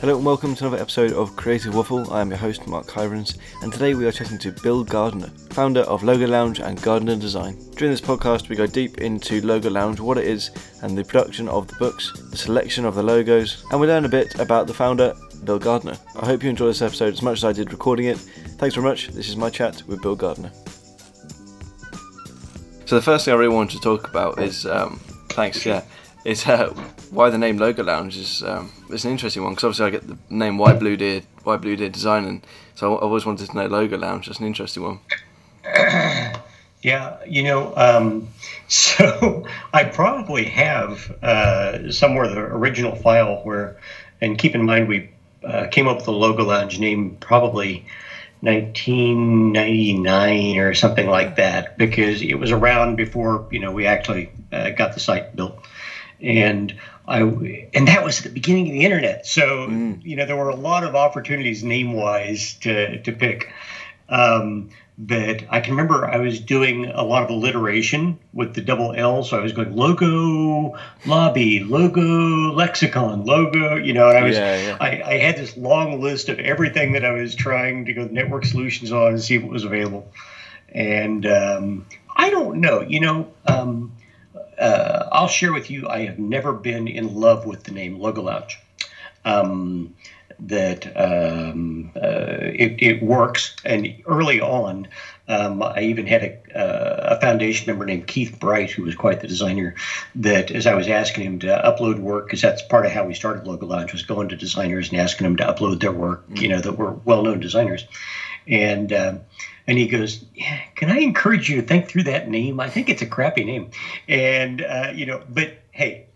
Hello and welcome to another episode of Creative Waffle. I am your host, Mark Hyrens, and today we are chatting to Bill Gardner, founder of Logo Lounge and Gardner Design. During this podcast, we go deep into Logo Lounge, what it is, and the production of the books, the selection of the logos, and we learn a bit about the founder, Bill Gardner. I hope you enjoy this episode as much as I did recording it. Thanks very much. This is my chat with Bill Gardner. So the first thing I really wanted to talk about is, um, thanks, yeah, is uh, why the name Logo Lounge is um, it's an interesting one because obviously I get the name Why Blue Deer Why Blue Deer Design and so I always wanted to know Logo Lounge. That's an interesting one. Yeah, you know, um, so I probably have uh, somewhere the original file where, and keep in mind we uh, came up with the Logo Lounge name probably 1999 or something like that because it was around before you know we actually uh, got the site built and I and that was at the beginning of the internet. So mm. you know there were a lot of opportunities name wise to to pick. Um, but I can remember I was doing a lot of alliteration with the double L. So I was going logo lobby, logo lexicon, logo, you know, and I was, yeah, yeah. I, I, had this long list of everything that I was trying to go network solutions on and see what was available. And um, I don't know, you know, um, uh, I'll share with you, I have never been in love with the name Logo Lounge. Um, that um, uh, it, it, works, and early on, um, I even had a, uh, a, foundation member named Keith Bright, who was quite the designer. That as I was asking him to upload work, because that's part of how we started Logo Lounge, was going to designers and asking them to upload their work, mm-hmm. you know, that were well-known designers, and um, and he goes, yeah, "Can I encourage you to think through that name? I think it's a crappy name." And uh, you know, but hey,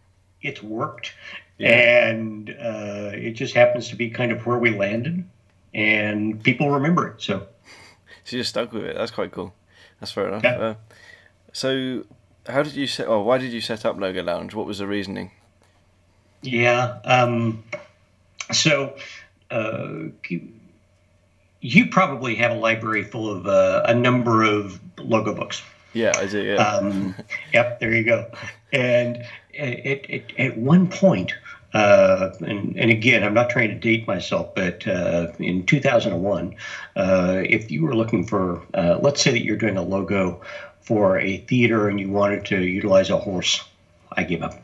it's worked, yeah. and uh, it just happens to be kind of where we landed, and people remember it. So, so you just stuck with it. That's quite cool. That's fair enough. Yeah. Uh, so, how did you set? Oh, why did you set up Logo Lounge? What was the reasoning? Yeah. Um, so. Uh, you probably have a library full of uh, a number of logo books. Yeah, I do. Yeah. Um, yep, there you go. And it, it, at one point, uh, and, and, again, I'm not trying to date myself, but uh, in 2001, uh, if you were looking for, uh, let's say that you're doing a logo for a theater and you wanted to utilize a horse, I gave up.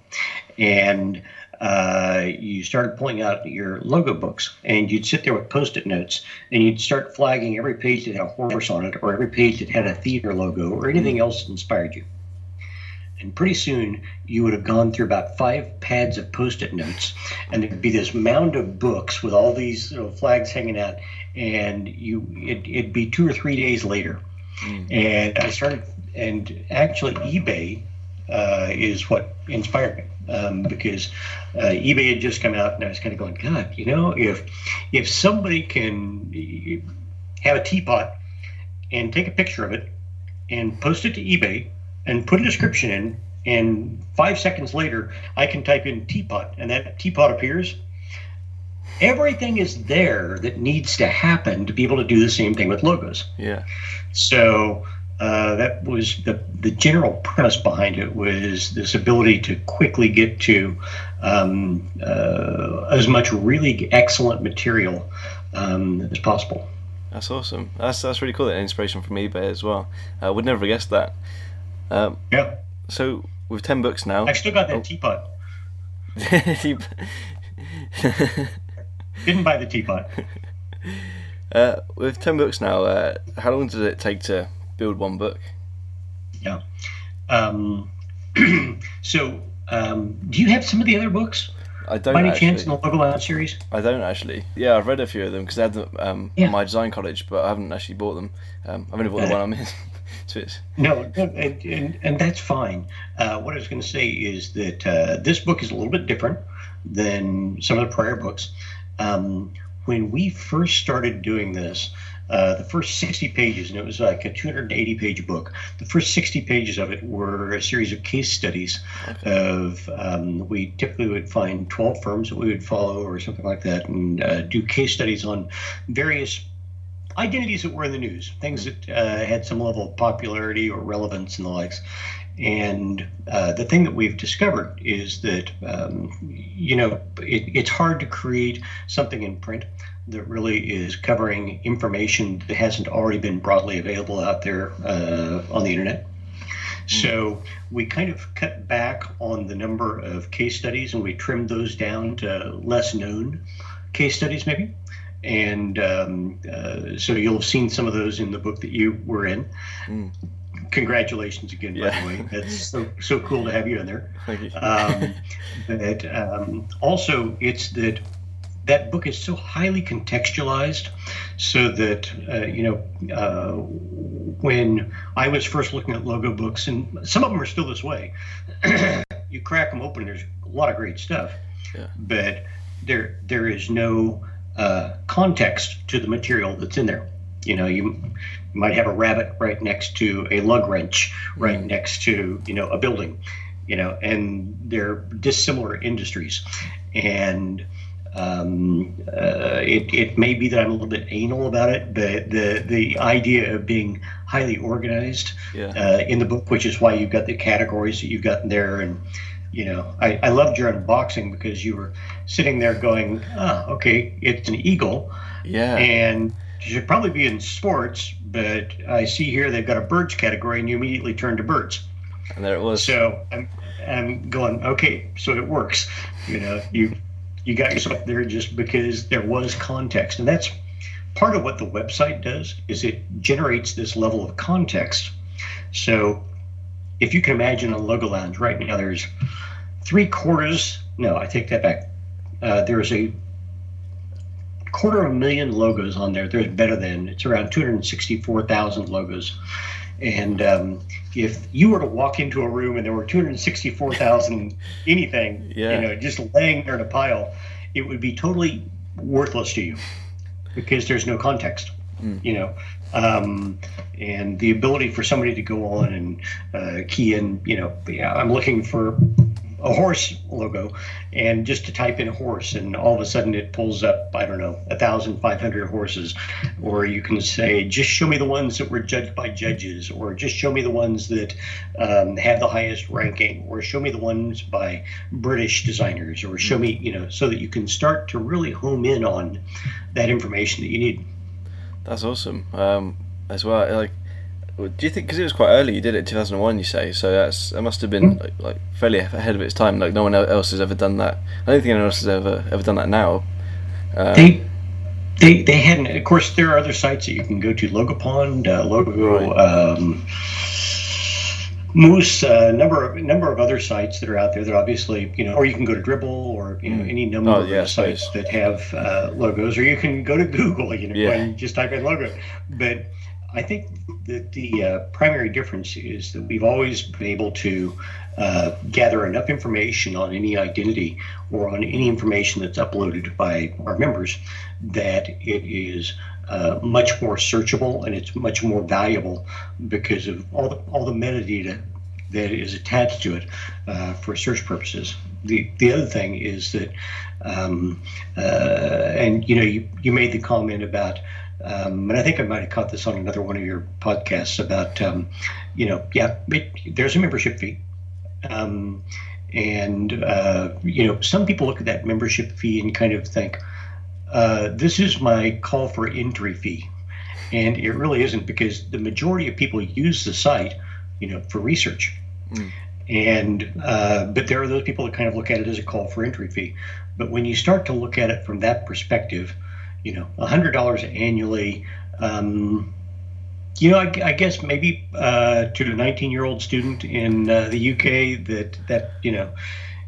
And uh, you started pulling out your logo books and you'd sit there with post-it notes and you'd start flagging every page that had a horse on it or every page that had a theater logo or anything else that inspired you and pretty soon you would have gone through about five pads of post-it notes and there'd be this mound of books with all these you know, flags hanging out and you it, it'd be two or three days later mm. and i started and actually ebay uh, is what inspired me um, because uh, eBay had just come out, and I was kind of going, God, you know, if if somebody can have a teapot and take a picture of it and post it to eBay and put a description in, and five seconds later I can type in teapot and that teapot appears. Everything is there that needs to happen to be able to do the same thing with logos. Yeah. So uh, that was the, the general premise behind it was this ability to quickly get to um, uh, as much really excellent material um, as possible. That's awesome. That's that's really cool. That inspiration from eBay as well. I would never have guessed that. Um, yeah. So with ten books now, I still got that oh. teapot. Didn't buy the teapot. Uh, with ten books now, uh, how long does it take to build one book. Yeah. Um, so, um, do you have some of the other books? I don't. By any actually. chance in the Lounge series? I don't actually. Yeah, I've read a few of them because I had them um, yeah. my design college, but I haven't actually bought them. Um, I've only bought the one I'm in. so it's... No, and, and, and that's fine. Uh, what I was going to say is that uh, this book is a little bit different than some of the prior books. Um, when we first started doing this, uh, the first 60 pages, and it was like a 280 page book. The first 60 pages of it were a series of case studies okay. of, um, we typically would find 12 firms that we would follow or something like that and uh, do case studies on various identities that were in the news, things that uh, had some level of popularity or relevance and the likes. And uh, the thing that we've discovered is that, um, you know, it, it's hard to create something in print that really is covering information that hasn't already been broadly available out there uh, on the internet. So we kind of cut back on the number of case studies and we trimmed those down to less known case studies, maybe. And um, uh, so you'll have seen some of those in the book that you were in. Mm. Congratulations again, yeah. by the way. That's so so cool to have you in there. Thank you. Um, but um, also, it's that that book is so highly contextualized so that uh, you know uh, when i was first looking at logo books and some of them are still this way you crack them open there's a lot of great stuff yeah. but there there is no uh, context to the material that's in there you know you, might have a rabbit right next to a lug wrench right mm. next to you know a building you know and they're dissimilar industries and um, uh, it, it may be that I'm a little bit anal about it, but the the idea of being highly organized yeah. uh, in the book, which is why you've got the categories that you've got there, and you know, I, I loved your unboxing because you were sitting there going, ah, okay, it's an eagle, yeah, and you should probably be in sports, but I see here they've got a birds category, and you immediately turn to birds. And there it was. So I'm, I'm going, okay, so it works. You know, you you got yourself there just because there was context. And that's part of what the website does is it generates this level of context. So if you can imagine a logo lounge right now, there's three quarters. No, I take that back. Uh, there's a quarter of a million logos on there. There's better than it's around 264,000 logos. And um, if you were to walk into a room and there were 264,000 anything, yeah. you know, just laying there in a pile, it would be totally worthless to you because there's no context, mm. you know. Um, and the ability for somebody to go on and uh, key in, you know, yeah, I'm looking for a horse logo and just to type in horse and all of a sudden it pulls up i don't know 1500 horses. Or you can say just show me the ones that were judged by judges or just show me the ones that um, have the highest ranking or show me the ones by british designers or show me you know so that you can start to really home in on that information that you need. That's awesome. Um, as well like do you think because it was quite early you did it 2001 you say so that's it must have been like, like, fairly ahead of its time like no one else has ever done that i don't think anyone else has ever ever done that now um, they they they hadn't of course there are other sites that you can go to logopond uh, logo right. um, moose a uh, number of number of other sites that are out there that obviously you know or you can go to Dribbble or you know mm. any number oh, yeah, of sites that have uh, logos or you can go to google you know yeah. and just type in logo but I think that the uh, primary difference is that we've always been able to uh, gather enough information on any identity or on any information that's uploaded by our members that it is uh, much more searchable and it's much more valuable because of all the all the metadata that is attached to it uh, for search purposes. The the other thing is that, um, uh, and you know, you, you made the comment about um, and I think I might have caught this on another one of your podcasts about, um, you know, yeah, it, there's a membership fee. Um, and, uh, you know, some people look at that membership fee and kind of think, uh, this is my call for entry fee. And it really isn't because the majority of people use the site, you know, for research. Mm. And, uh, but there are those people that kind of look at it as a call for entry fee. But when you start to look at it from that perspective, you know, hundred dollars annually. Um, you know, I, I guess maybe uh, to a 19-year-old student in uh, the UK that that you know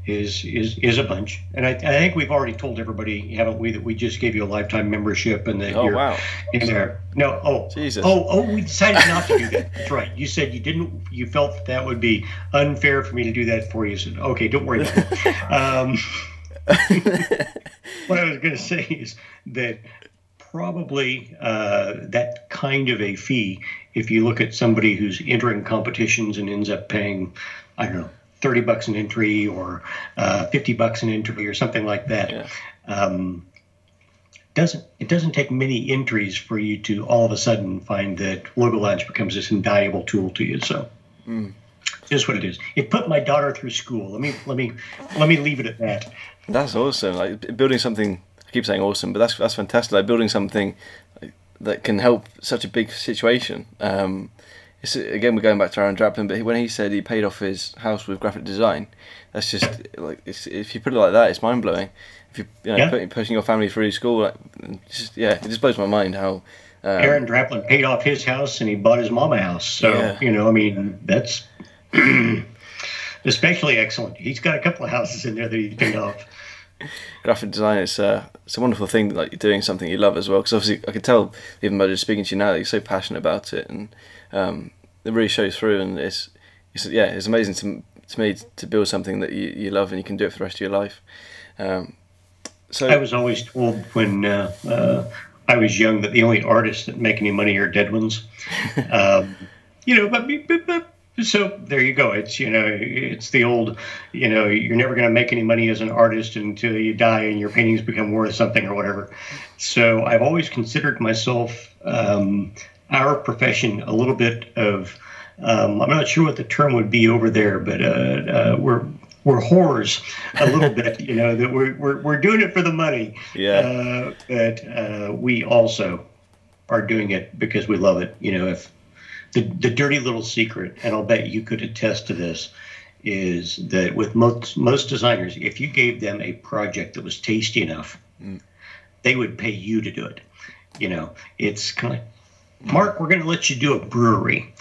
is is is a bunch. And I, I, think we've already told everybody, haven't we, that we just gave you a lifetime membership and that oh, you're wow. in there. No, oh, Jesus. oh, oh, we decided not to do that. That's right. You said you didn't. You felt that, that would be unfair for me to do that for you. So okay, don't worry about it. Um, what I was going to say is that probably uh, that kind of a fee, if you look at somebody who's entering competitions and ends up paying, I don't know, 30 bucks an entry or uh, 50 bucks an entry or something like that. Yeah. Um, doesn't it doesn't take many entries for you to all of a sudden find that Logo Lounge becomes this invaluable tool to you. So, mm. Just what it is. It put my daughter through school. Let me let me let me leave it at that. That's awesome. Like building something. I keep saying awesome, but that's that's fantastic. Like building something that can help such a big situation. Um, it's, again, we're going back to Aaron Draplin, but when he said he paid off his house with graphic design, that's just like if you put it like that, it's mind blowing. If you you know yeah. putting, pushing your family through school, like, just yeah, it just blows my mind how. Um, Aaron Draplin paid off his house and he bought his mom a house. So yeah. you know, I mean, that's especially excellent. He's got a couple of houses in there that he paid off. Graphic design it's uh, it's a wonderful thing like you're doing something you love as well because obviously I can tell even by just speaking to you now that you're so passionate about it and um, it really shows through and it's, it's yeah it's amazing to, to me to build something that you, you love and you can do it for the rest of your life. Um, so I was always told when uh, uh, I was young that the only artists that make any money are dead ones. Um, you know but, but, but so there you go. It's you know, it's the old, you know, you're never going to make any money as an artist until you die and your paintings become worth something or whatever. So I've always considered myself um, our profession a little bit of. Um, I'm not sure what the term would be over there, but uh, uh, we're we're whores a little bit. You know that we're, we're we're doing it for the money. Yeah. Uh, but uh, we also are doing it because we love it. You know, if the, the dirty little secret, and I'll bet you could attest to this, is that with most most designers, if you gave them a project that was tasty enough, mm. they would pay you to do it. You know, it's kind of like, Mark, we're going to let you do a brewery.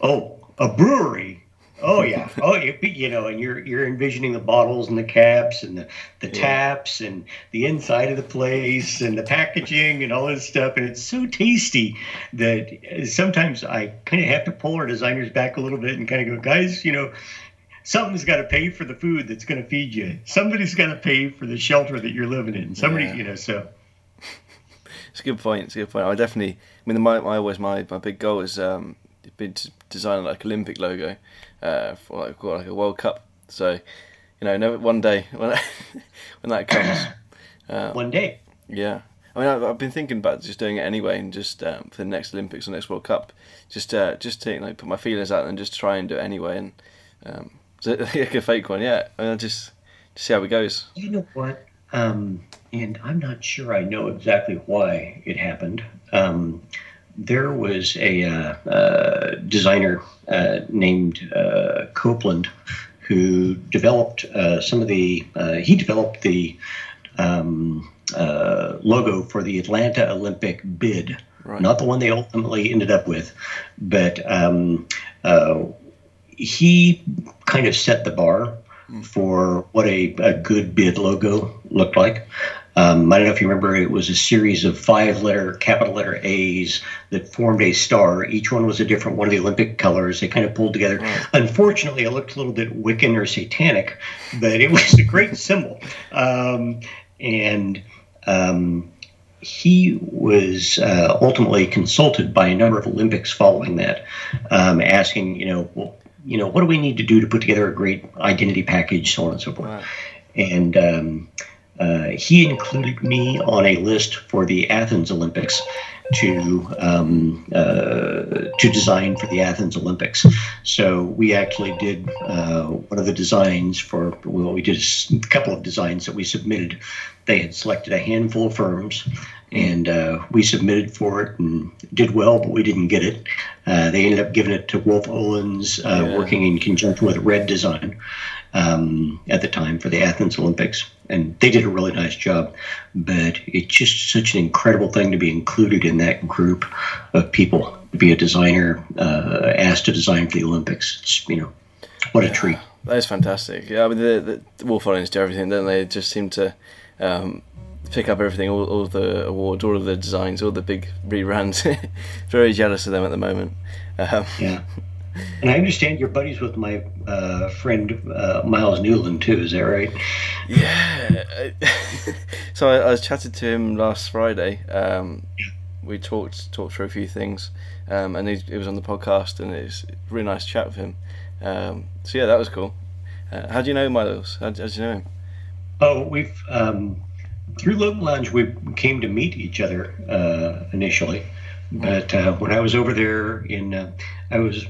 Oh, a brewery? Oh yeah. Oh, you, you know, and you're you're envisioning the bottles and the caps and the, the yeah. taps and the inside of the place and the packaging and all this stuff, and it's so tasty that sometimes I kind of have to pull our designers back a little bit and kind of go, guys, you know, something's got to pay for the food that's going to feed you. Somebody's got to pay for the shelter that you're living in. Somebody, yeah. you know, so. It's a good point. It's a good point. I definitely. I mean, my, my always my, my big goal is um, been designing like Olympic logo uh, for like, like a World Cup. So, you know, never, one day when that, when that comes. Uh, one day. Yeah. I mean, I've, I've, been thinking about just doing it anyway, and just um, for the next Olympics or next World Cup, just uh, just to like put my feelers out and just try and do it anyway, and um, so, like a fake one, yeah. I mean, just just see how it goes. You know what? Um, and I'm not sure I know exactly why it happened. Um, there was a uh, uh, designer uh, named uh, Copeland who developed uh, some of the. Uh, he developed the um, logo for the Atlanta Olympic bid, right. not the one they ultimately ended up with, but um, he kind of set the bar hmm. for what a, a good bid logo looked like. Um, I don't know if you remember, it was a series of five letter, capital letter A's that formed a star. Each one was a different one of the Olympic colors. They kind of pulled together. Unfortunately, it looked a little bit Wiccan or satanic, but it was a great symbol. Um, and um, he was uh, ultimately consulted by a number of Olympics following that, um, asking, you know, well, you know, what do we need to do to put together a great identity package, so on and so forth. Wow. And um, uh, he included me on a list for the Athens Olympics to um, uh, to design for the Athens Olympics. So we actually did uh, one of the designs for well, we did a couple of designs that we submitted. They had selected a handful of firms, and uh, we submitted for it and did well, but we didn't get it. Uh, they ended up giving it to Wolff Olins, uh, yeah. working in conjunction with Red Design um, at the time for the Athens Olympics, and they did a really nice job. But it's just such an incredible thing to be included in that group of people to be a designer uh, asked to design for the Olympics. It's, you know, what a treat. That is fantastic. Yeah, I mean the, the Wolff Olins do everything, don't they? Just seem to. Um, pick up everything, all, all the awards, all of the designs, all the big reruns. Very jealous of them at the moment. Um, yeah. And I understand you're buddies with my uh, friend uh, Miles Newland too. Is that right? Yeah. so I, I, was chatting to him last Friday. Um, we talked talked through a few things, um, and he, he, was on the podcast, and it was a really nice chat with him. Um, so yeah, that was cool. Uh, how do you know Miles? How, how do you know him? Oh, we've um, through Logo Lounge. We came to meet each other uh, initially, but uh, when I was over there in, uh, I was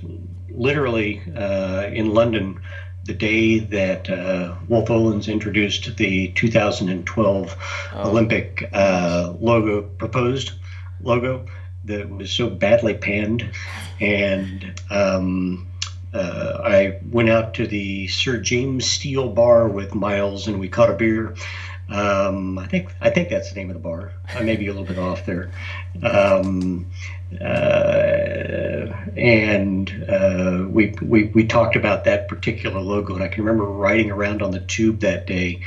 literally uh, in London the day that uh, Wolff Olins introduced the 2012 oh. Olympic uh, logo, proposed logo that was so badly panned. And um, uh, I went out to the Sir James Steele bar with Miles and we caught a beer. Um, I think I think that's the name of the bar. I may be a little bit off there. Um, and uh, we, we we talked about that particular logo, and I can remember riding around on the tube that day,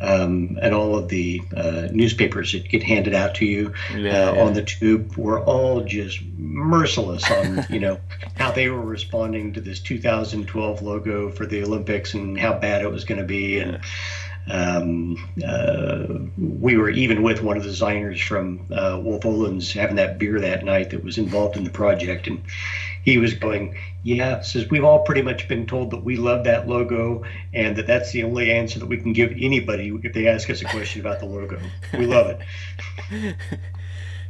um, and all of the uh, newspapers that get handed out to you yeah, uh, yeah. on the tube were all just merciless on you know how they were responding to this 2012 logo for the Olympics and how bad it was going to be, and. Um, uh, we were even with one of the designers from uh, Wolff Olins having that beer that night that was involved in the project, and he was going, "Yeah," says we've all pretty much been told that we love that logo, and that that's the only answer that we can give anybody if they ask us a question about the logo. We love it.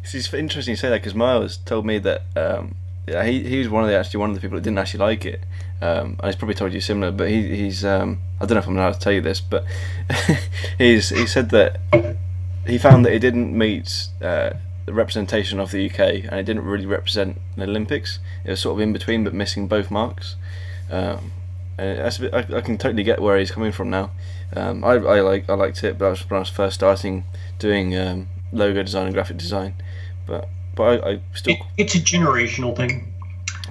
it's interesting you say that because Miles told me that um, yeah, he he was one of the actually one of the people that didn't actually like it. Um, and he's probably told you similar, but he, he's um, I don't know if I'm allowed to tell you this, but he's he said that he found that it didn't meet uh, the representation of the UK and it didn't really represent the Olympics. It was sort of in between, but missing both marks. Um, bit, I, I, can totally get where he's coming from now. Um, I, I like I liked it, but I was when I was first starting doing um, logo design and graphic design, but but I, I still. It, it's a generational thing.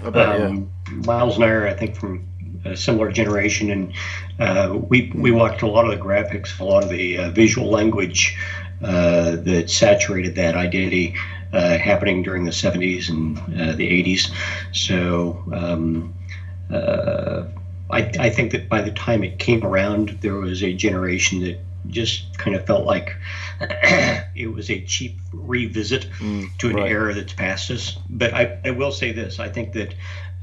Bet, um, yeah. Miles and I are, I think, from a similar generation, and uh, we we watched a lot of the graphics, a lot of the uh, visual language uh, that saturated that identity uh, happening during the 70s and uh, the 80s. So. Um, uh, I, I think that by the time it came around, there was a generation that just kind of felt like it was a cheap revisit mm, to an right. era that's past us. But I, I will say this I think that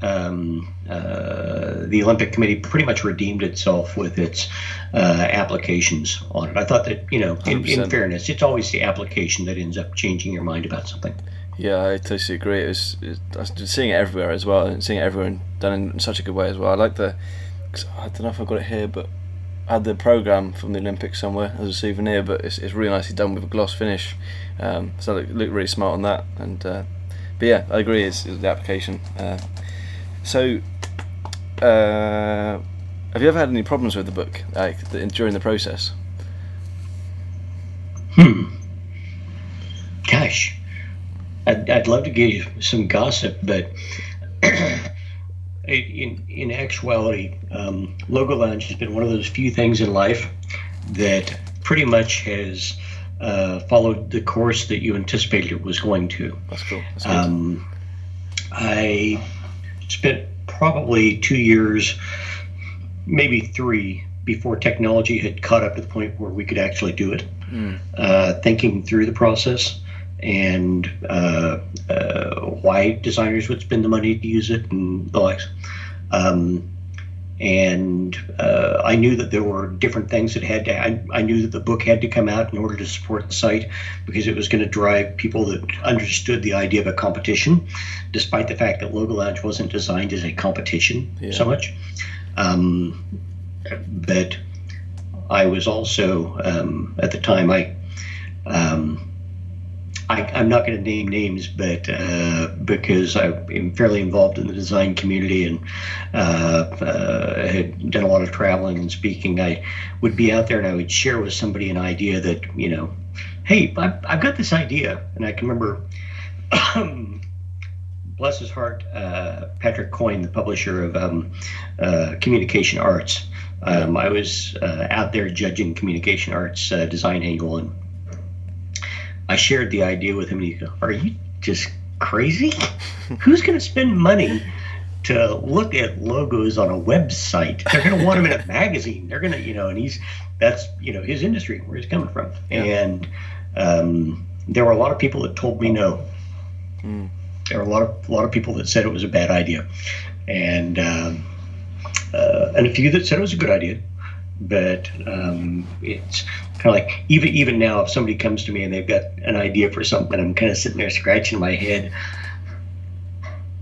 um, uh, the Olympic Committee pretty much redeemed itself with its uh, applications on it. I thought that, you know, in, in, fairness, it's always the application that ends up changing your mind about something. Yeah, I totally agree. It was, it, seeing it everywhere as well, and seeing it everyone done in such a good way as well. I like the, I don't know if I've got it here, but had the program from the Olympics somewhere as a souvenir, but it's, it's really nicely done with a gloss finish. Um, so it looked really smart on that. And uh, but yeah, I agree. It's, it's the application. Uh, so, uh, have you ever had any problems with the book, like the, during the process? Hmm. Gosh, I'd, I'd love to give you some gossip, but in in actuality, um, Logo Lounge has been one of those few things in life that pretty much has uh, followed the course that you anticipated it was going to. That's cool. That's um, I spent probably two years, maybe three, before technology had caught up to the point where we could actually do it. Mm. Uh, thinking through the process and uh, uh, why designers would spend the money to use it and the likes. Um, and uh, I knew that there were different things that had to. I, I, knew that the book had to come out in order to support the site because it was going to drive people that understood the idea of a competition, despite the fact that Logo Lounge wasn't designed as a competition yeah. so much. Um, but I was also um, at the time I. Um, I, am not going to name names, but uh, because I'm fairly involved in the design community and uh, uh, had done a lot of traveling and speaking, I would be out there and I would share with somebody an idea that, you know, hey, I've, I've got this idea. And I can remember, bless his heart, uh, Patrick Coyne, the publisher of um, uh, Communication Arts. Um, I was uh, out there judging Communication Arts Design Annual and I shared the idea with him, and he goes, "Are you just crazy? Who's going to spend money to look at logos on a website? They're going to want them in a magazine. They're going to, you know." And he's that's you know his industry where he's coming from, yeah. and um, there were a lot of people that told me no. Mm. There were a lot of a lot of people that said it was a bad idea, and um, uh, and a few that said it was a good idea but um, it's kind of like even even now if somebody comes to me and they've got an idea for something i'm kind of sitting there scratching my head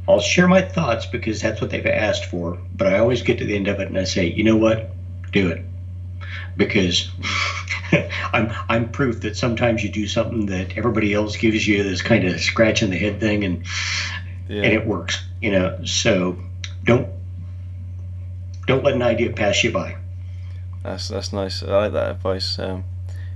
I'll share my thoughts because that's what they've asked for. But I always get to the end of it and I say, you know what, do it, because I'm I'm proof that sometimes you do something that everybody else gives you this kind of scratch in the head thing, and yeah. and it works. You know, so don't don't let an idea pass you by. That's that's nice. I like that advice. Um,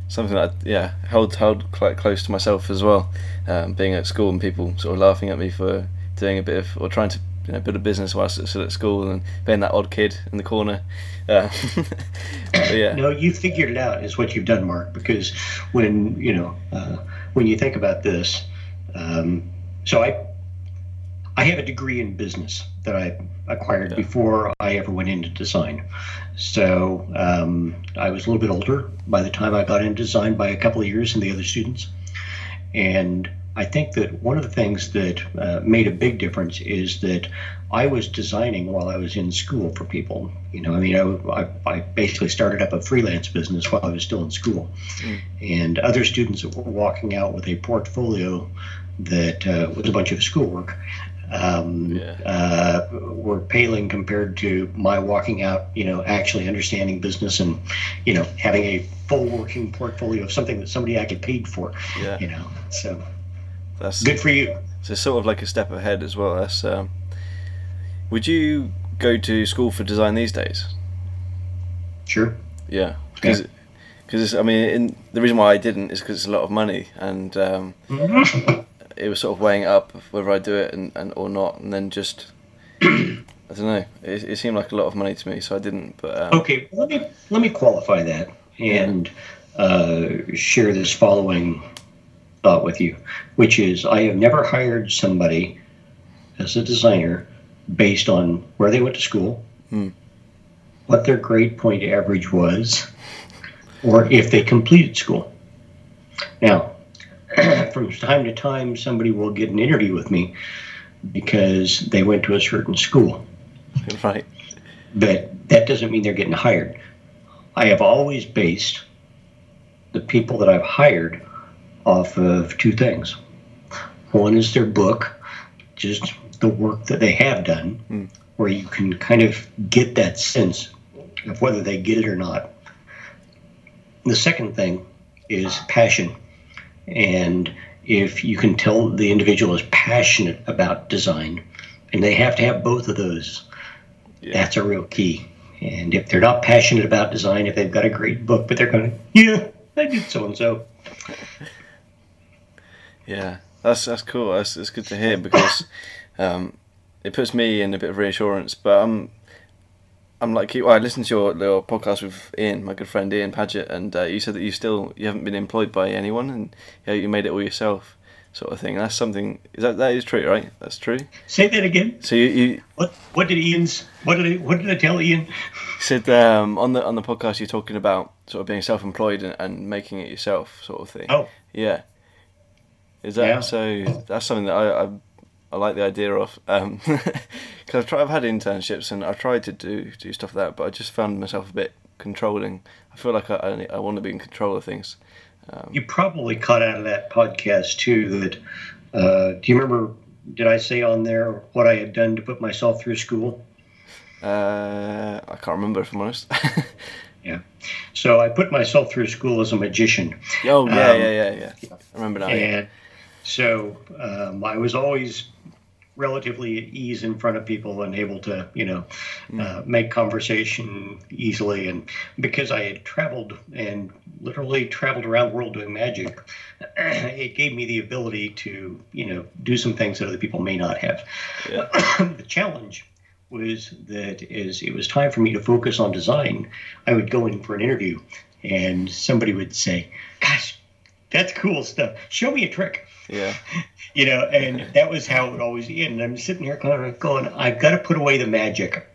something that yeah held held quite close to myself as well. Um, being at school and people sort of laughing at me for doing a bit of or trying to you know, build a business whilst still at school and being that odd kid in the corner. Uh, yeah. No, you figured it out is what you've done, Mark. Because when you know uh, when you think about this, um, so I I have a degree in business that I acquired yeah. before I ever went into design. So um, I was a little bit older by the time I got into design by a couple of years than the other students. And I think that one of the things that uh, made a big difference is that I was designing while I was in school for people. You know, I mean, I, I, basically started up a freelance business while I was still in school. Mm. And other students were walking out with a portfolio that uh, was a bunch of schoolwork um, yeah. uh, were paling compared to my walking out, you know, actually understanding business and, you know, having a full working portfolio of something that somebody I get paid for. Yeah. You know, so that's good for you. So sort of like a step ahead as well. That's. Um, would you go to school for design these days? Sure. Yeah. Because. Because I mean, in, the reason why I didn't is because it's a lot of money, and um, it was sort of weighing up whether I do it and, and or not, and then just I don't know. It, it, seemed like a lot of money to me, so I didn't. But um, okay, let me let me qualify that and uh, share this following thought with you, which is I have never hired somebody as a designer based on where they went to school, hmm. what their grade point average was, or if they completed school. Now, from time to time, somebody will get an interview with me because they went to a certain school. Right. But that doesn't mean they're getting hired. I have always based the people that I've hired off of two things. One is their book, just the work that they have done, mm. where you can kind of get that sense of whether they get it or not. The second thing is passion. And if you can tell the individual is passionate about design, and they have to have both of those, yeah. that's a real key. And if they're not passionate about design, if they've got a great book, but they're going, yeah, I did so and so. Yeah, that's that's cool. That's, that's good to hear because um, it puts me in a bit of reassurance. But I'm I'm like, well, I listened to your little podcast with Ian, my good friend Ian Paget, and uh, you said that you still you haven't been employed by anyone, and you, know, you made it all yourself, sort of thing. And That's something. Is that that is true, right? That's true. Say that again. So you, you what what did Ian's what did I, what did I tell Ian? He said um, on the on the podcast you're talking about sort of being self-employed and, and making it yourself, sort of thing. Oh, yeah. Is that yeah. so? That's something that I, I I like the idea of because um, I've tried, I've had internships and I've tried to do do stuff like that, but I just found myself a bit controlling. I feel like I I, I want to be in control of things. Um, you probably caught out of that podcast too that. Uh, do you remember? Did I say on there what I had done to put myself through school? Uh, I can't remember if I'm honest. yeah. So I put myself through school as a magician. Oh yeah, um, yeah, yeah, yeah. I remember now. And yeah. So um, I was always relatively at ease in front of people and able to, you know, mm. uh, make conversation easily. And because I had traveled and literally traveled around the world doing magic, it gave me the ability to, you know, do some things that other people may not have. Yeah. the challenge was that as it was time for me to focus on design, I would go in for an interview and somebody would say, Gosh, that's cool stuff. Show me a trick. Yeah. you know, and that was how it would always end. And I'm sitting here kind of going, I've got to put away the magic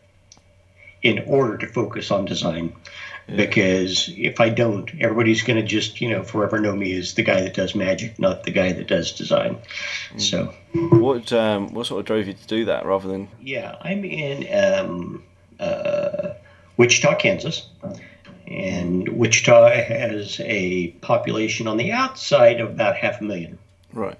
in order to focus on design. Yeah. Because if I don't, everybody's going to just, you know, forever know me as the guy that does magic, not the guy that does design. Mm. So, what um, what sort of drove you to do that rather than? Yeah, I'm in um, uh, Wichita, Kansas, and Wichita has a population on the outside of about half a million. Right.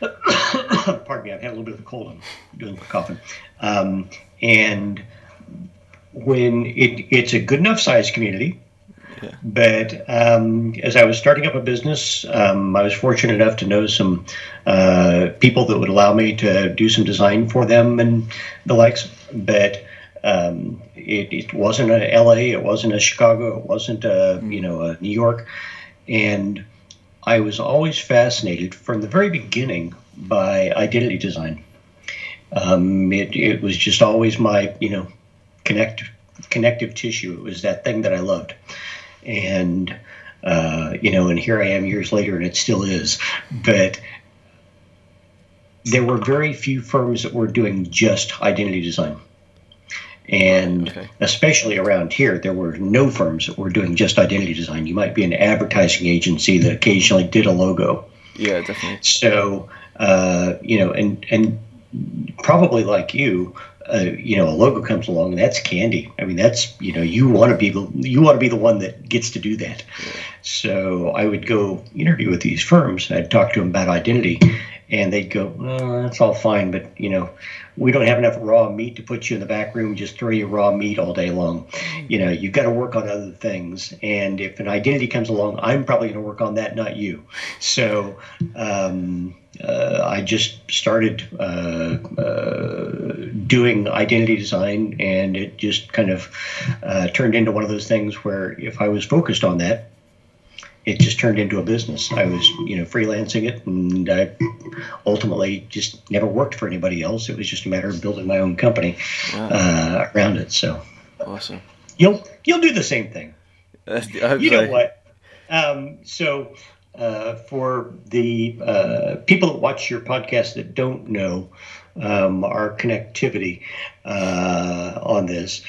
pardon me, I've had a little bit of a cold. I'm doing coughing. Um, and when it, it's a good enough size community, yeah. but um, as I was starting up a business, um, I was fortunate enough to know some uh, people that would allow me to do some design for them and the likes. But um, it, it, wasn't a LA, it wasn't a Chicago, it wasn't a you know a New York, and I was always fascinated from the very beginning by identity design. Um, it, it was just always my you know connect connective tissue. It was that thing that I loved, and uh, you know, and here I am years later, and it still is. But there were very few firms that were doing just identity design. And okay. especially around here, there were no firms that were doing just identity design. You might be an advertising agency that occasionally did a logo. Yeah, definitely. So, uh, you know, and and probably like you, uh, you know, a logo comes along and that's candy. I mean, that's you know, you want to be the you want to be the one that gets to do that. Yeah. So I would go interview with these firms. I'd talk to them about identity, and they'd go, oh, "That's all fine, but you know, we don't have enough raw meat to put you in the back room just throw you raw meat all day long. You know you've got to work on other things. And if an identity comes along i'm probably going to work on that not you. So um, uh, i just started uh, uh, doing identity design and it just kind of uh, turned into one of those things where if i was focused on that it just turned into a business. I was, you know, freelancing it, and I ultimately just never worked for anybody else. It was just a matter of building my own company uh, around it. So awesome. You'll you'll do the same thing. you know what? Um, so uh, for the uh, people that watch your podcast that don't know um, our connectivity uh, on this,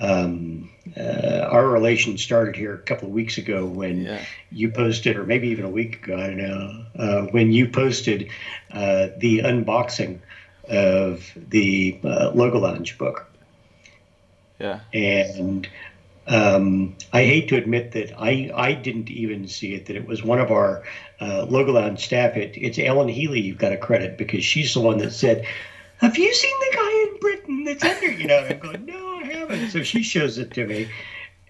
um, uh, our relation started here a couple of weeks ago when yeah. you posted, or maybe even a week ago, I don't know, uh, when you posted uh, the unboxing of the uh, Logo Lounge book. Yeah. And um, I hate to admit that I, I didn't even see it, that it was one of our uh, Logo Lounge staff. It, it's Ellen Healy you've got to credit because she's the one that said, Have you seen the guy in Britain that's under? You know, I'm going, No, so she shows it to me,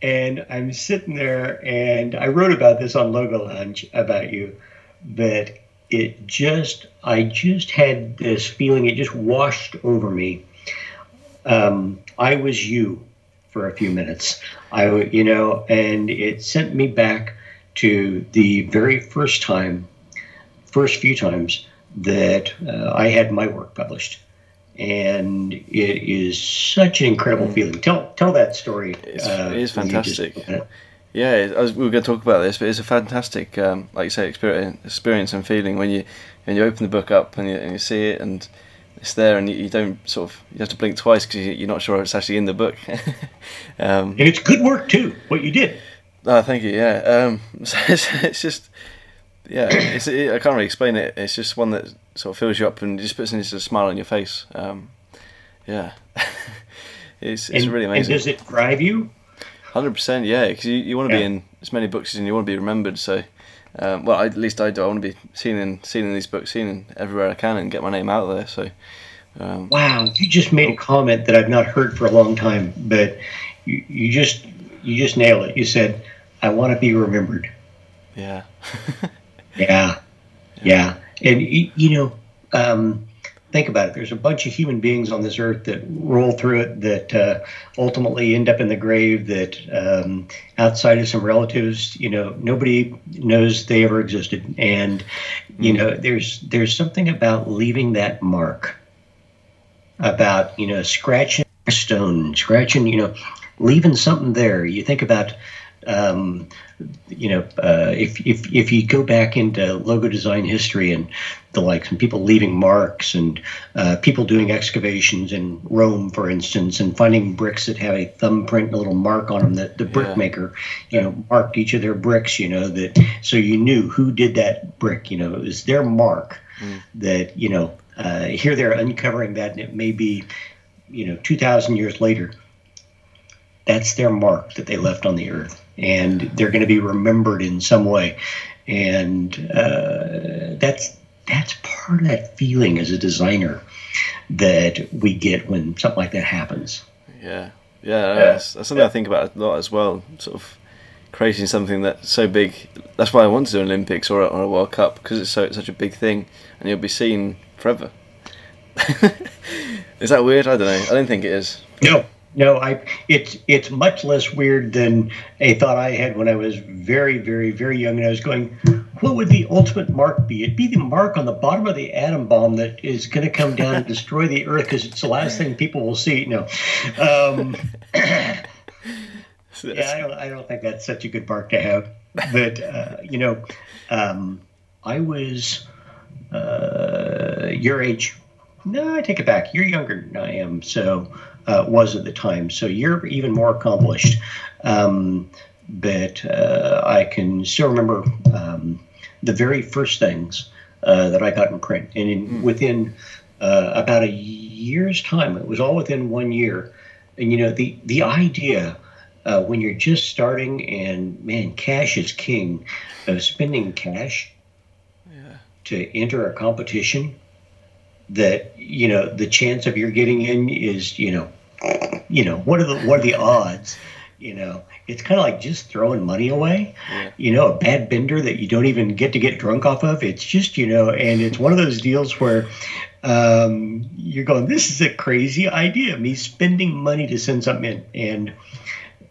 and I'm sitting there, and I wrote about this on Logo Lounge about you, but it just, I just had this feeling, it just washed over me. Um, I was you for a few minutes. I, you know, and it sent me back to the very first time, first few times that uh, I had my work published and it is such an incredible mm. feeling. Tell tell that story. It's, uh, it is fantastic. Yeah, was, we were going to talk about this, but it's a fantastic, um, like you say, experience, experience and feeling when you when you open the book up and you, and you see it and it's there and you, you, don't sort of you have to blink twice because you, are not sure it's actually in the book. um, and it's good work too. What you did. Oh, thank you. Yeah, um, so it's, it's just yeah, it's, it, I can't really explain it. It's just one that sort of fills you up and just puts a smile on your face. Um, yeah, it's it's and, really amazing. And does it drive you? Hundred percent, yeah. Because you, you want to yeah. be in as many books as you want to be remembered. So, um, well, at least I do. I want to be seen in seen in these books, seen in everywhere I can, and get my name out there. So. Um, wow, you just made a comment that I've not heard for a long time, but you, you just you just nailed it. You said, "I want to be remembered." Yeah. yeah. Yeah. And, you know, um, think about it. There's a bunch of human beings on this earth that roll through it that uh, ultimately end up in the grave. That um, outside of some relatives, you know, nobody knows they ever existed. And you know, there's there's something about leaving that mark, about you know, scratching a stone, scratching, you know, leaving something there. You think about um, you know, uh, if, if, if you go back into logo design history and the likes, and people leaving marks, and uh, people doing excavations in Rome, for instance, and finding bricks that have a thumbprint and a little mark on them that the brickmaker, you know, marked each of their bricks, you know, that so you knew who did that brick, you know, it was their mark mm. that, you know, uh, here they're uncovering that, and it may be, you know, 2,000 years later. That's their mark that they left on the earth and they're going to be remembered in some way. And uh, that's that's part of that feeling as a designer that we get when something like that happens. Yeah, yeah, that's, that's something I think about a lot as well. Sort of creating something that's so big. That's why I want to do an Olympics or a, or a World Cup because it's so it's such a big thing, and you'll be seen forever. is that weird? I don't know. I don't think it is. No, no. I it's it's much less weird than a thought I had when I was very, very, very young, and I was going, "What would the ultimate mark be? It'd be the mark on the bottom of the atom bomb that is going to come down and destroy the Earth because it's the last thing people will see." No. Um, yeah, I don't. I don't think that's such a good mark to have. But uh, you know, um, I was uh, your age no, I take it back. You're younger than I am, so uh, was at the time. So you're even more accomplished. Um, but uh, I can still remember um, the very first things uh, that I got in print, and in, mm. within uh, about a year's time, it was all within one year. And you know, the the idea uh, when you're just starting, and man, cash is king. Of spending cash yeah. to enter a competition that you know the chance of your getting in is you know you know what are the what are the odds? You know it's kind of like just throwing money away. Yeah. you know a bad bender that you don't even get to get drunk off of. It's just you know and it's one of those deals where um, you're going this is a crazy idea me spending money to send something in. And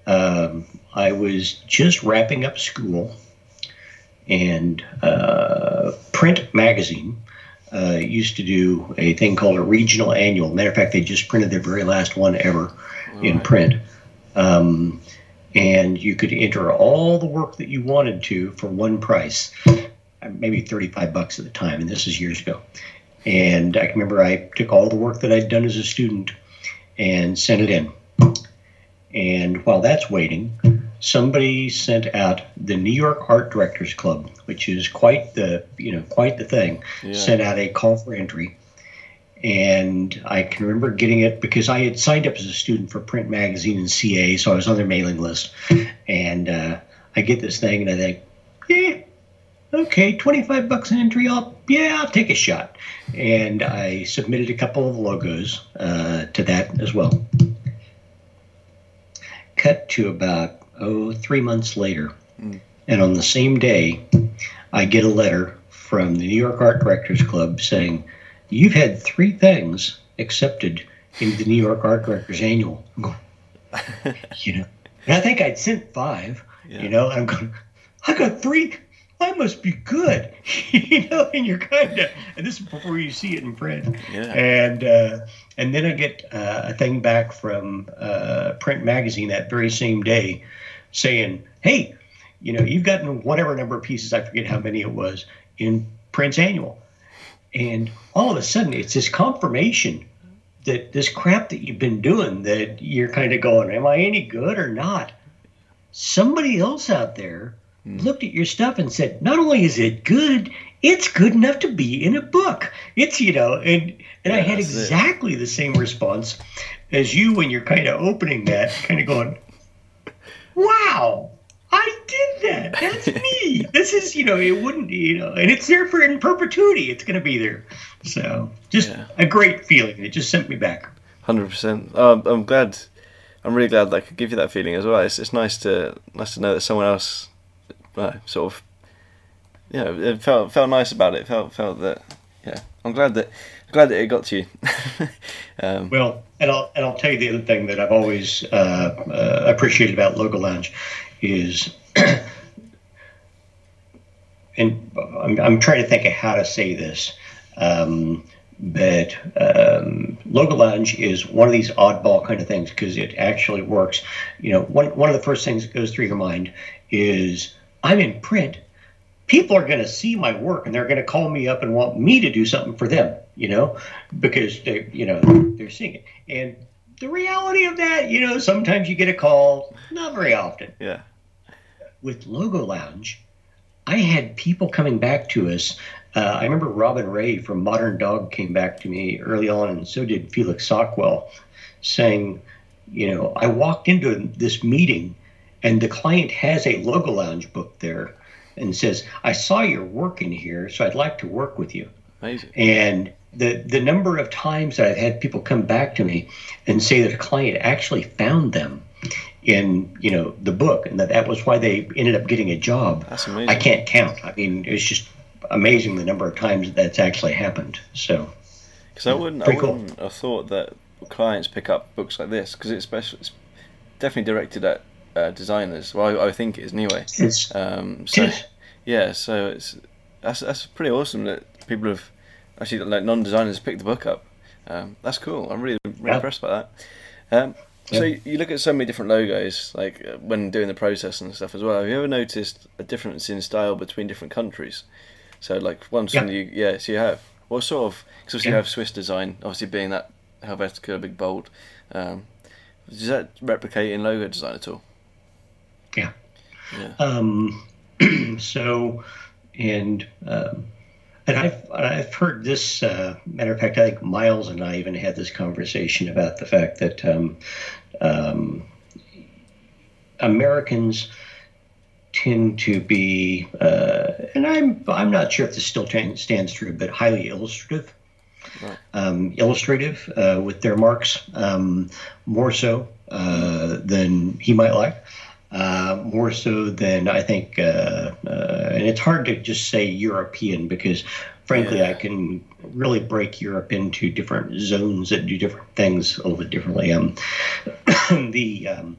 um, i was just wrapping up school and uh, print magazine uh, used to do a thing called a regional annual. Matter of fact, they just printed their very last one ever in print. Um, and you could enter all the work that you wanted to for one price, maybe 35 bucks at the time. And this is years ago. And I remember I took all the work that I'd done as a student and sent it in. And while that's waiting, somebody sent out the New York Art Directors Club, which is quite the you know quite the thing. Yeah. Sent out a call for entry, and I can remember getting it because I had signed up as a student for print magazine and CA, so I was on their mailing list, and uh, I get this thing and I think, yeah. Okay, 25 bucks an entry. I'll, yeah, I'll take a shot. And I submitted a couple of logos uh, to that as well. Cut to about oh, three months later. Mm. And on the same day, I get a letter from the New York Art Directors Club saying, You've had three things accepted in the New York Art Directors Annual. Going, you know, and I think I'd sent five, yeah. you know, I'm going, I got three. I must be good, you know, and you're kind of, and this is before you see it in print. Yeah. And, uh, and then I get uh, a thing back from uh, Print Magazine that very same day saying, hey, you know, you've gotten whatever number of pieces, I forget how many it was, in Print's Annual. And all of a sudden, it's this confirmation that this crap that you've been doing, that you're kind of going, am I any good or not? Somebody else out there mm. looked at your stuff and said, not only is it good, it's good enough to be in a book. It's, you know, and, and yeah, I had exactly it. the same response as you when you're kind of opening that, kind of going, wow, I did that. That's me. this is, you know, it wouldn't, you know, and it's there for in perpetuity. It's going to be there. So just yeah. a great feeling. It just sent me back. Hundred percent. Um, I'm glad. I'm really glad that I could give you that feeling as well. It's, it's nice to nice to know that someone else, uh, sort of, you know, it felt felt nice about it. Felt felt that, yeah. I'm glad that glad that it got to you. um, well, and I'll and I'll tell you the other thing that I've always uh, uh, appreciated about Logo Lounge is, and I'm, I'm trying to think of how to say this. Um, but um, Logo Lounge is one of these oddball kind of things because it actually works. You know, one one of the first things that goes through your mind is I'm in print people are going to see my work and they're going to call me up and want me to do something for them, you know, because they, you know, they're seeing it. And the reality of that, you know, sometimes you get a call, not very often. Yeah. With Logo Lounge, I had people coming back to us. Uh, I remember Robynne Raye from Modern Dog came back to me early on, and so did Felix Sockwell, saying, you know, I walked into this meeting and the client has a Logo Lounge book there and says, I saw your work in here, so I'd like to work with you. Amazing. And the the number of times that I've had people come back to me and say that a client actually found them in you know the book and that that was why they ended up getting a job. That's amazing. I can't count. I mean, it's just amazing the number of times that's actually happened. So Because I wouldn't, I wouldn't have thought that clients pick up books like this because it's, special, it's definitely directed at uh, designers. Well, I, I think it is anyway. Um, so yeah, so it's that's that's pretty awesome that people have actually like non-designers picked the book up. Um, that's cool. I'm really really Yeah. impressed by that. Um, so Yeah. you look at so many different logos, like uh, when doing the process and stuff as well. Have you ever noticed a difference in style between different countries? So like from Yeah. the yes, you have. What sort of? Because you have Swiss design, obviously being that Helvetica, big bold. Um, does that replicate in logo design at all? yeah. Yeah. Um, so, and um, and I've I've heard this. Uh, matter of fact, I think Miles and I even had this conversation about the fact that um, um, Americans tend to be, uh, and I'm I'm not sure if this still tan- stands true, but highly illustrative. Right. Um, illustrative uh, with their marks, um, more so uh, than he might like uh, more so than I think, uh, uh, and it's hard to just say European because, frankly, Yeah. I can really break Europe into different zones that do different things a little bit differently. Um, the um,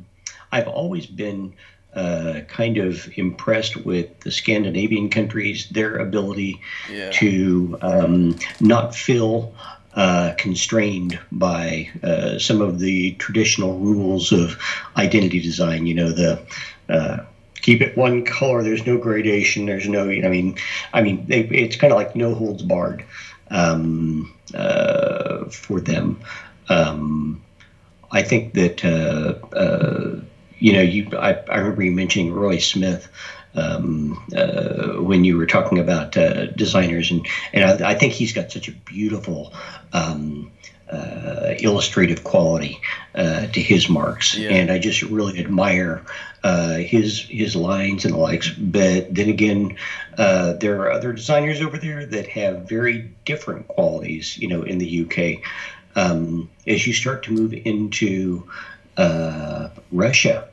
I've always been uh, kind of impressed with the Scandinavian countries, their ability Yeah. to um, not feel uh, constrained by uh, some of the traditional rules of identity design. You know, the uh, keep it one color. There's no gradation. There's no. I mean, I mean, they, it's kind of like no holds barred um, uh, for them. Um, I think that uh, uh, you know, you. I, I remember you mentioning Roy Smith um, uh, when you were talking about uh, designers, and and I, I think he's got such a beautiful. Um, uh, illustrative quality uh, to his marks, Yeah. and I just really admire uh, his his lines and the likes. But then again, uh, there are other designers over there that have very different qualities. You know, in the UK, um, as you start to move into uh, Russia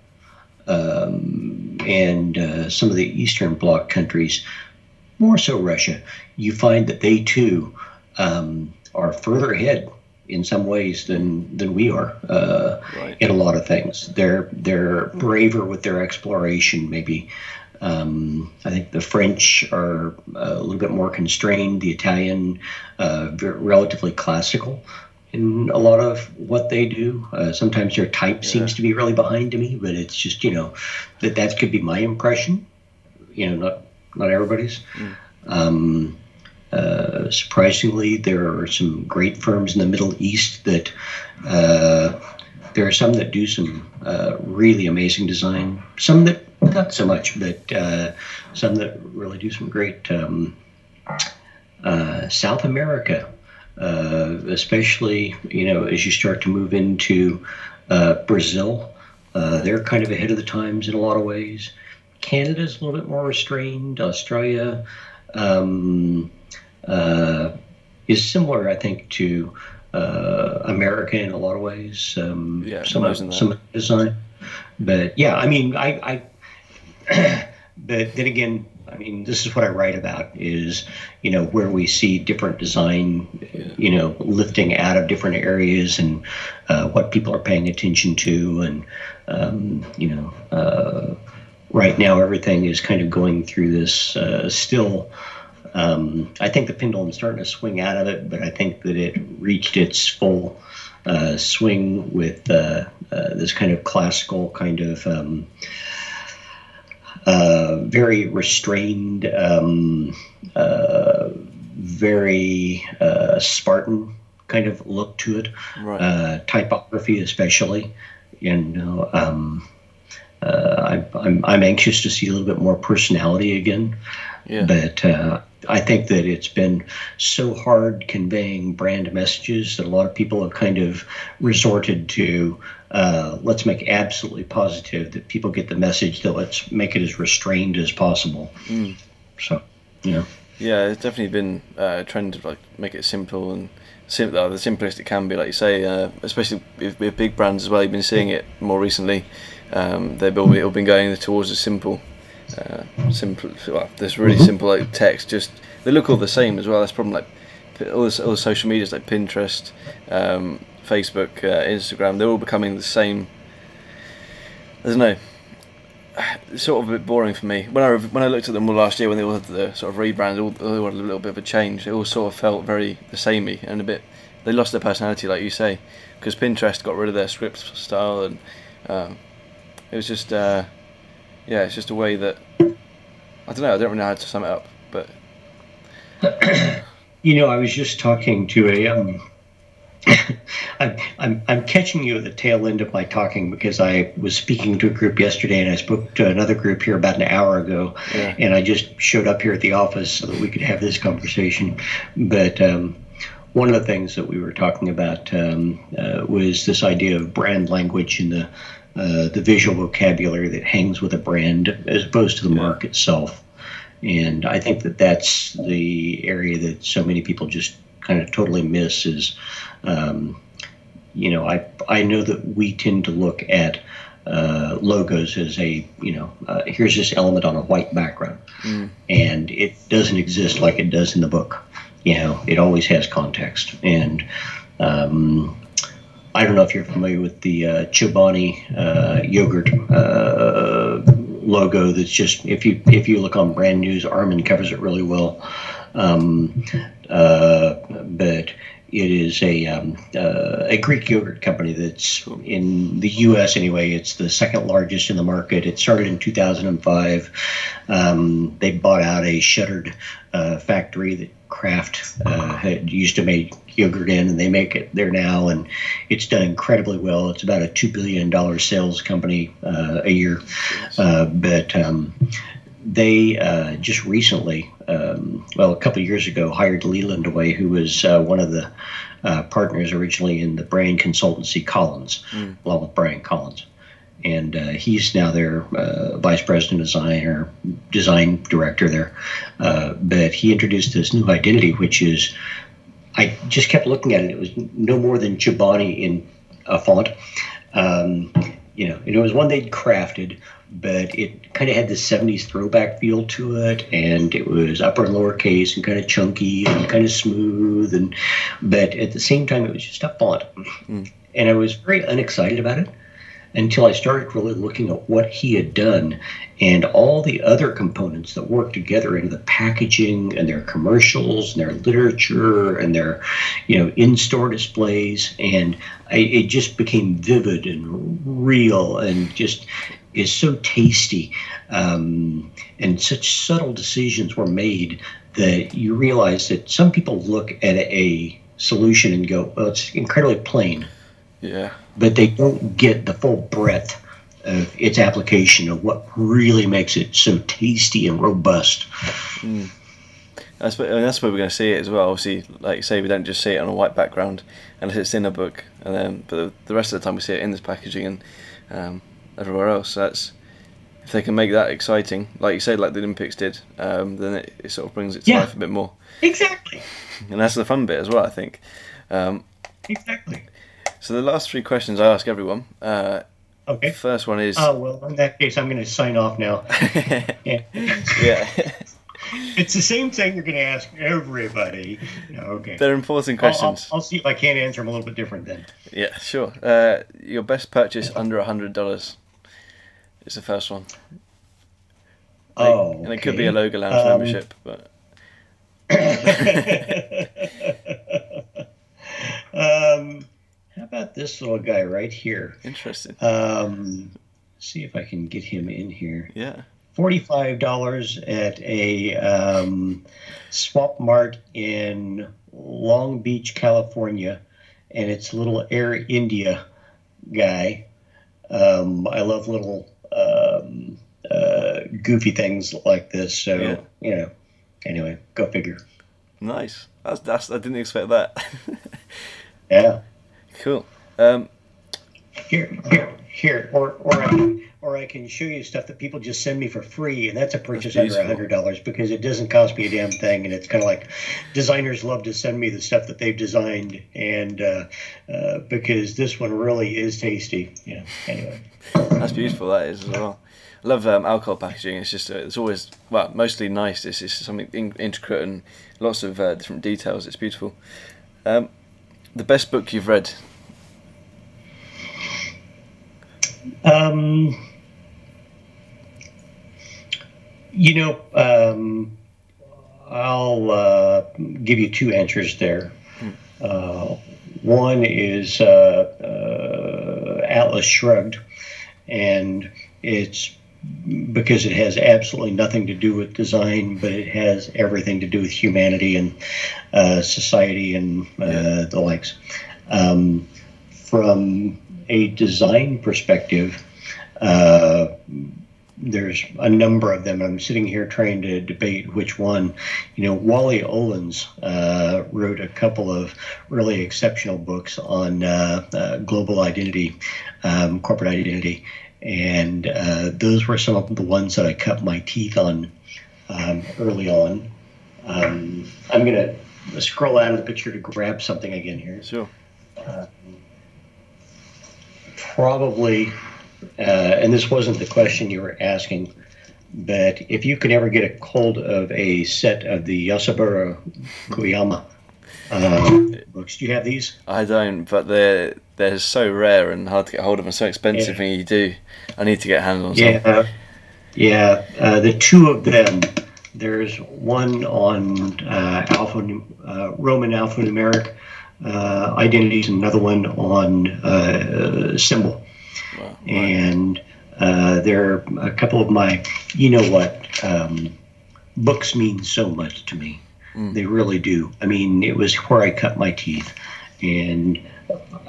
um, and uh, some of the Eastern Bloc countries, more so Russia, you find that they too um, are further ahead in some ways than than we are uh, Right. in a lot of things. They're they're braver with their exploration, maybe. Um, I think the French are a little bit more constrained. The Italian, uh, relatively classical in a lot of what they do. Uh, sometimes their type seems to be really behind to me, but it's just you know that that could be my impression. You know, not not everybody's. Um, uh, surprisingly, there are some great firms in the Middle East that uh, there are some that do some uh, really amazing design. Some that not so much, but uh, some that really do some great. Um, uh, South America, uh, especially you know as you start to move into uh, Brazil, uh, they're kind of ahead of the times in a lot of ways. Canada's a little bit more restrained. Australia um, uh, is similar, I think, to uh, America in a lot of ways. Um, Yeah, some of some of the design, but yeah, I mean, I, I but then again, I mean, this is what I write about is, you know, where we see different design, you know, lifting out of different areas and uh, what people are paying attention to. And, um, you know, uh, right now everything is kind of going through this uh, still. Um, I think the pendulum's starting to swing out of it, but I think that it reached its full uh, swing with uh, uh, this kind of classical kind of. Um, uh, very restrained, um, uh, very uh, Spartan kind of look to it. Right. Uh, typography, especially. You know, um, uh, I, I'm I'm anxious to see a little bit more personality again. Yeah. But uh, I think that it's been so hard conveying brand messages that a lot of people have kind of resorted to. Uh, let's make absolutely positive that people get the message that let's make it as restrained as possible. Mm. So, you know, Yeah, it's definitely been uh, a trend to like make it simple and sim- uh, the simplest it can be, like you say, uh, especially with, with big brands as well. You've been seeing it more recently. Um, they've all, all been going towards a simple, uh, simple. Well, this really simple like text. Just they look all the same as well. That's problem. Like all the, all the social medias like Pinterest, um, Facebook, uh, Instagram. They're all becoming the same. I don't know. It's sort of a bit boring for me. When I when I looked at them all last year, when they all had the sort of rebrand, all, all had a little bit of a change. It all sort of felt very the samey and a bit. They lost their personality, like you say, because Pinterest got rid of their script style, and um, it was just uh, yeah, it's just a way that I don't know. I don't really know how to sum it up, but You know, I was just talking to a. Um, I'm, I'm, I'm catching you at the tail end of my talking because I was speaking to a group yesterday and I spoke to another group here about an hour ago. Yeah. And I just showed up here at the office so that we could have this conversation. But um, one of the things that we were talking about um, uh, was this idea of brand language and the, uh, the visual vocabulary that hangs with a brand as opposed to the mark itself. And I think that that's the area that so many people just kind of totally miss is, um, you know, I, I know that we tend to look at uh, logos as a, you know, uh, here's this element on a white background. And it doesn't exist like it does in the book. You know, it always has context. And um, I don't know if you're familiar with the uh, Chobani uh, yogurt uh, logo. That's just if you if you look on Brand News, Armin covers it really well. Um, uh, but it is a um, uh, a Greek yogurt company that's in the U.S. anyway. It's the second largest in the market. It started in 2005. Um, they bought out a shuttered uh, factory that Kraft uh, had used to make yogurt in, and they make it there now, and it's done incredibly well. It's about a two billion dollar sales company uh, a year, uh, but. Um, they uh, just recently, um, well, a couple of years ago, hired Leland away, who was uh, one of the uh, partners originally in the brand consultancy Collins, along with Brian Collins. And uh, he's now their uh, vice president design or design director there. Uh, but he introduced this new identity, which is I just kept looking at it. It was no more than Chobani in a font. Um, you know, it was one they'd crafted, but it kind of had this 70s throwback feel to it, and it was upper and lower case and kind of chunky and kind of smooth, and but at the same time, it was just a font, mm. and I was very unexcited about it until I started really looking at what he had done and all the other components that work together into the packaging and their commercials and their literature and their, you know, in-store displays. And I, it just became vivid and real and just is so tasty. Um, and such subtle decisions were made that you realize that some people look at a solution and go, well, it's incredibly plain yeah, but they don't get the full breadth of its application of what really makes it so tasty and robust. that's what, I mean, that's where we're going to see it as well. Obviously, like you say, we don't just see it on a white background unless it's in a book, and then but the, the rest of the time we see it in this packaging and um, everywhere else. So that's if they can make that exciting, like you said, like the Olympics did, um, then it, it sort of brings it to Yeah. life a bit more, Exactly. and that's the fun bit as well. I think. Um, Exactly. So the last three questions I ask everyone. Uh, Okay. first one is. Oh well, in that case, I'm going to sign off now. Yeah. yeah, it's the same thing you're going to ask everybody. Okay. they're important I'll, I'll, questions. I'll see if I can't answer them a little bit different then. Yeah, sure. Uh, your best purchase under a hundred dollars is the first one. Like, Oh, and it could be a. Logo Lounge Um, membership, but um, about this little guy right here? interesting. Um, see if I can get him in here. Yeah, forty-five dollars at a um, Swap Mart in Long Beach, California, and it's a little Air India guy. Um, I love little um, uh, goofy things like this, so Yeah. you know. Anyway, go figure. nice. That's that's. I didn't expect that. Yeah. Cool. Um, Here, here, here, or or I can, or I can show you stuff that people just send me for free, and that's a purchase That's under a hundred dollars because it doesn't cost me a damn thing, and it's kind of like designers love to send me the stuff that they've designed, and uh, uh, because this one really is tasty. Yeah. Anyway. That's beautiful. That is as well. I love um, alcohol packaging. It's just uh, it's always well mostly nice. It's just something in- intricate and lots of uh, different details. It's beautiful. Um, the best book you've read? Um, you know, um, I'll uh, give you two answers there. Uh, one is uh, uh, Atlas Shrugged, and it's because it has absolutely nothing to do with design, but it has everything to do with humanity and uh, society and uh, the likes. Um, from a design perspective, uh, there's a number of them. I'm sitting here trying to debate which one. You know, Wally Olins uh, wrote a couple of really exceptional books on uh, uh, global identity, um, corporate identity, and uh, those were some of the ones that I cut my teeth on um, early on. Um, I'm going to scroll out of the picture to grab something again here Sure. probably, uh, and this wasn't the question you were asking, but if you could ever get a hold of a set of the Yasaburo Kuwayama uh, books, do you have these? I don't, but they're they're so rare and hard to get hold of and so expensive. Yeah. And you do, I need to get hands handle on some. Yeah, yeah. Uh, the two of them. There's one on uh, alpha uh, Roman alphanumeric uh, identities, and another one on uh, symbol. Wow. And uh, there are a couple of my, you know what, um, books mean so much to me. They really do. I mean, it was where I cut my teeth, and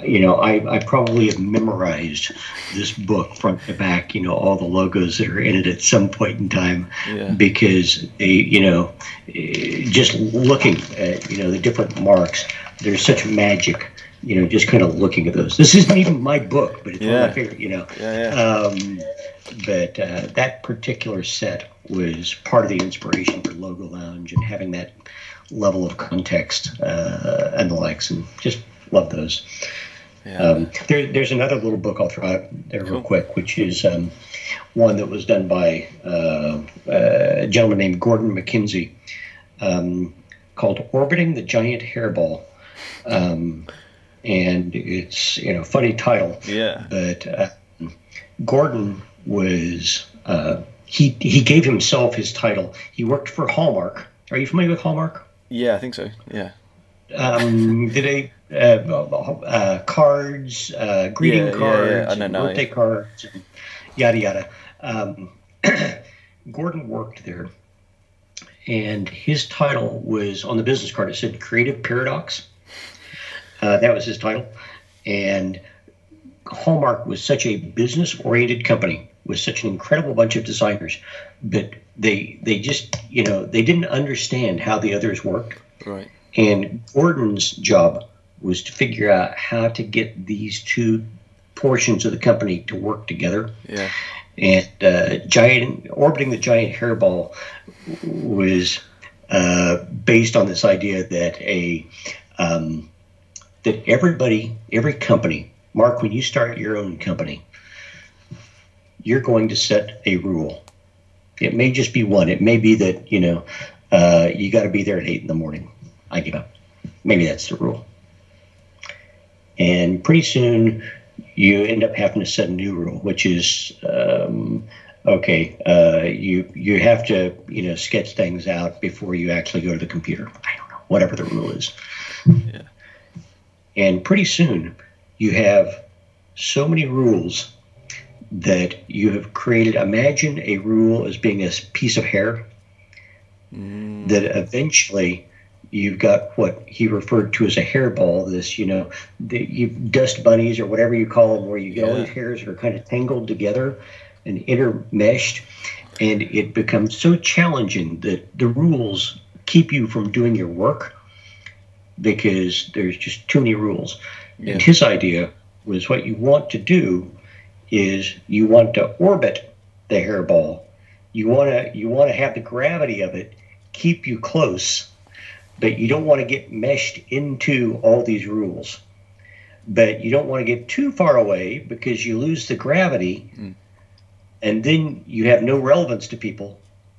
you know, I, I probably have memorized this book front to back. You know, all the logos that are in it at some point in time, Yeah. because they, you know, eh, just looking at you know the different marks, there's such magic. You know, just kind of looking at those. This isn't even my book, but it's one of my favorite. You know, Yeah, yeah. um, but uh, that particular set was part of the inspiration for Logo Lounge and having that level of context uh, and the likes, and just love those. yeah. Um, there, there's another little book I'll throw out there real quick, which is um, one that was done by uh, a gentleman named Gordon MacKenzie um, called Orbiting the Giant Hairball. And it's, you know, funny title yeah. but uh, Gordon was uh, he he gave himself his title. He worked for Hallmark. Are you familiar with Hallmark? Yeah, I think so. Yeah. Um, did they uh, uh, cards, uh, greeting Yeah, yeah, cards, yeah. I know and now, birthday cards, and yada yada. Um, Gordon worked there, and his title was on the business card. It said Creative Paradox. Uh, that was his title, and Hallmark was such a business-oriented company with such an incredible bunch of designers, but they they just you know they didn't understand how the others worked. Right. And Gordon's job was to figure out how to get these two portions of the company to work together. Yeah. And uh, giant orbiting the giant hairball was uh, based on this idea that a um, that everybody, every company, Mark, when you start your own company, you're going to set a rule. It may just be one. It may be that you know uh, you got to be there at eight in the morning. I give up. Maybe that's the rule. And pretty soon, you end up having to set a new rule, which is um, okay. Uh, you you have to you know sketch things out before you actually go to the computer. I don't know whatever the rule is. Yeah. And pretty soon, you have so many rules that you have created. Imagine a rule as being a piece of hair Mm, that eventually you've got what he referred to as a hairball. This, you know, the you dust bunnies or whatever you call them, where you get all Yeah. these hairs that are kind of tangled together and intermeshed, and it becomes so challenging that the rules keep you from doing your work because there's just too many rules. Yeah. And his idea was what you want to do is you want to orbit the hairball. You want to you want to have the gravity of it keep you close, but you don't want to get meshed into all these rules. But you don't want to get too far away because you lose the gravity, mm. and then you have no relevance to people.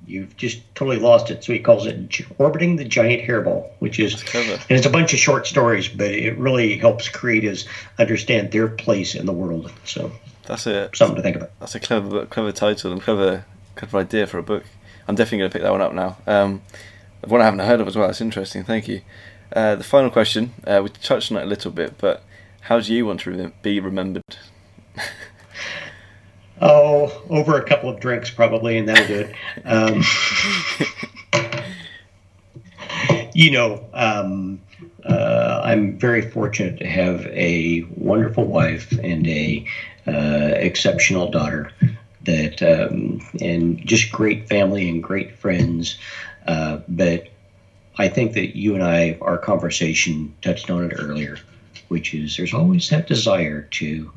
You've just totally lost it. So he calls it orbiting the giant hairball, which is and it's a bunch of short stories, but it really helps creators understand their place in the world. So that's it. Something to think about. That's a clever, clever title and clever, clever idea for a book. I'm definitely going to pick that one up now. Um, one I haven't heard of as well. It's interesting. Thank you. Uh, the final question, uh, we touched on it a little bit, but how do you want to re- be remembered? oh, over a couple of drinks probably, and that'll do it. Um, you know, um, uh, I'm very fortunate to have a wonderful wife and a uh, exceptional daughter that um, and just great family and great friends. Uh, but I think that you and I, our conversation touched on it earlier, which is there's always that desire to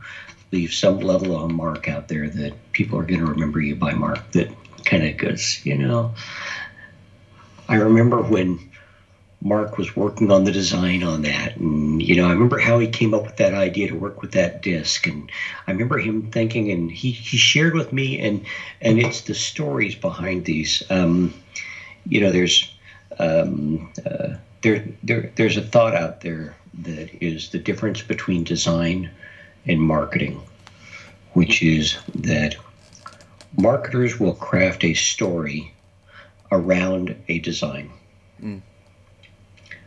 leave some level of mark out there that people are going to remember you by mark that kind of goes, you know. I remember when Mark was working on the design on that. And, you know, I remember how he came up with that idea to work with that disc. And I remember him thinking, and he, he shared with me, and, and it's the stories behind these. Um, you know, there's, um, uh, there, there, there's a thought out there that is the difference between design and marketing, which is that marketers will craft a story around a design. Mm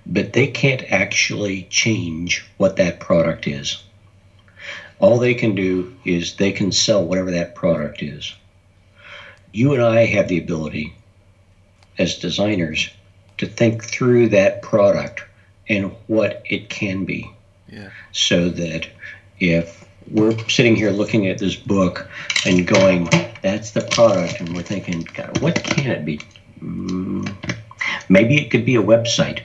but they can't actually change what that product is. All they can do is they can sell whatever that product is. You and I have the ability as designers to think through that product and what it can be. Yeah. So that if we're sitting here looking at this book and going, that's the product, and we're thinking, God, what can it be? Mm, maybe it could be a website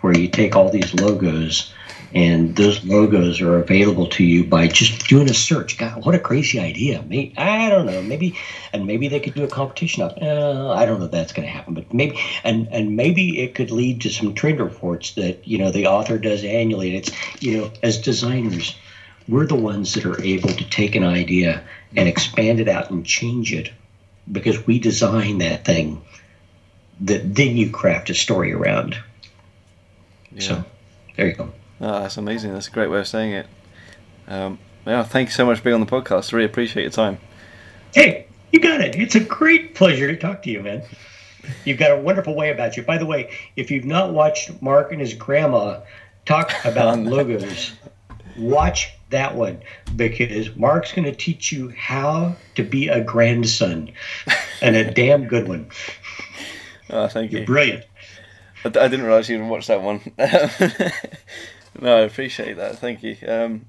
where you take all these logos and those logos are available to you by just doing a search. God, what a crazy idea! Maybe, I don't know. Maybe, and maybe they could do a competition of. Uh, I don't know if that's going to happen, but maybe, and and maybe it could lead to some trend reports that you know the author does annually. And it's you know as designers, we're the ones that are able to take an idea and expand it out and change it because we design that thing that then you craft a story around. Yeah. So there you go. Oh, that's amazing. That's a great way of saying it. Um, yeah, thank you so much for being on the podcast. Really appreciate your time. Hey, you got it. It's a great pleasure to talk to you, man. You've got a wonderful way about you. By the way, if you've not watched Mark and his grandma talk about logos, watch that one because Mark's going to teach you how to be a grandson and a damn good one. Oh, thank You're you. Brilliant. I, I didn't realise you even watched that one. no, I appreciate that. Thank you. Um,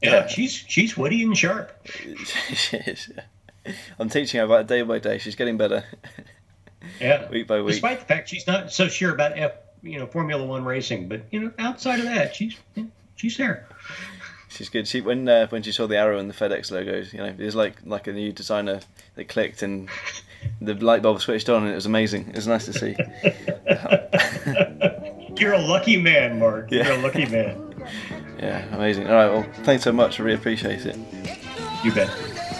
yeah, yeah, she's she's witty and sharp. she is. I'm teaching her about day by day. She's getting better. Yeah, week by week. Despite the fact she's not so sure about F, you know, Formula One racing, but you know, outside of that, she's she's there. She's good. She when uh, when she saw the arrow and the FedEx logos, you know, it was like like a new designer that clicked and the light bulb switched on and it was amazing. It was nice to see. You're a lucky man, Mark. Yeah. You're a lucky man. Yeah, amazing. All right, well, thanks so much. I really appreciate it. You bet.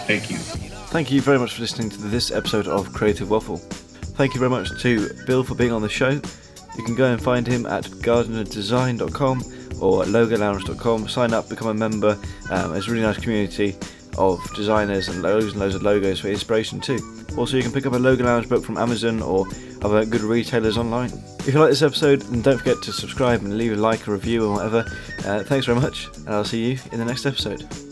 Thank you. Thank you very much for listening to this episode of Creative Waffle. Thank you very much to Bill for being on the show. You can go and find him at gardnerdesign.com or logolounge.com. Sign up, become a member. Um, it's a really nice community of designers and loads and loads of logos for inspiration too. Also, you can pick up a Logo Lounge book from Amazon or other good retailers online. If you like this episode, then don't forget to subscribe and leave a like, a review, or whatever. Uh, thanks very much, and I'll see you in the next episode.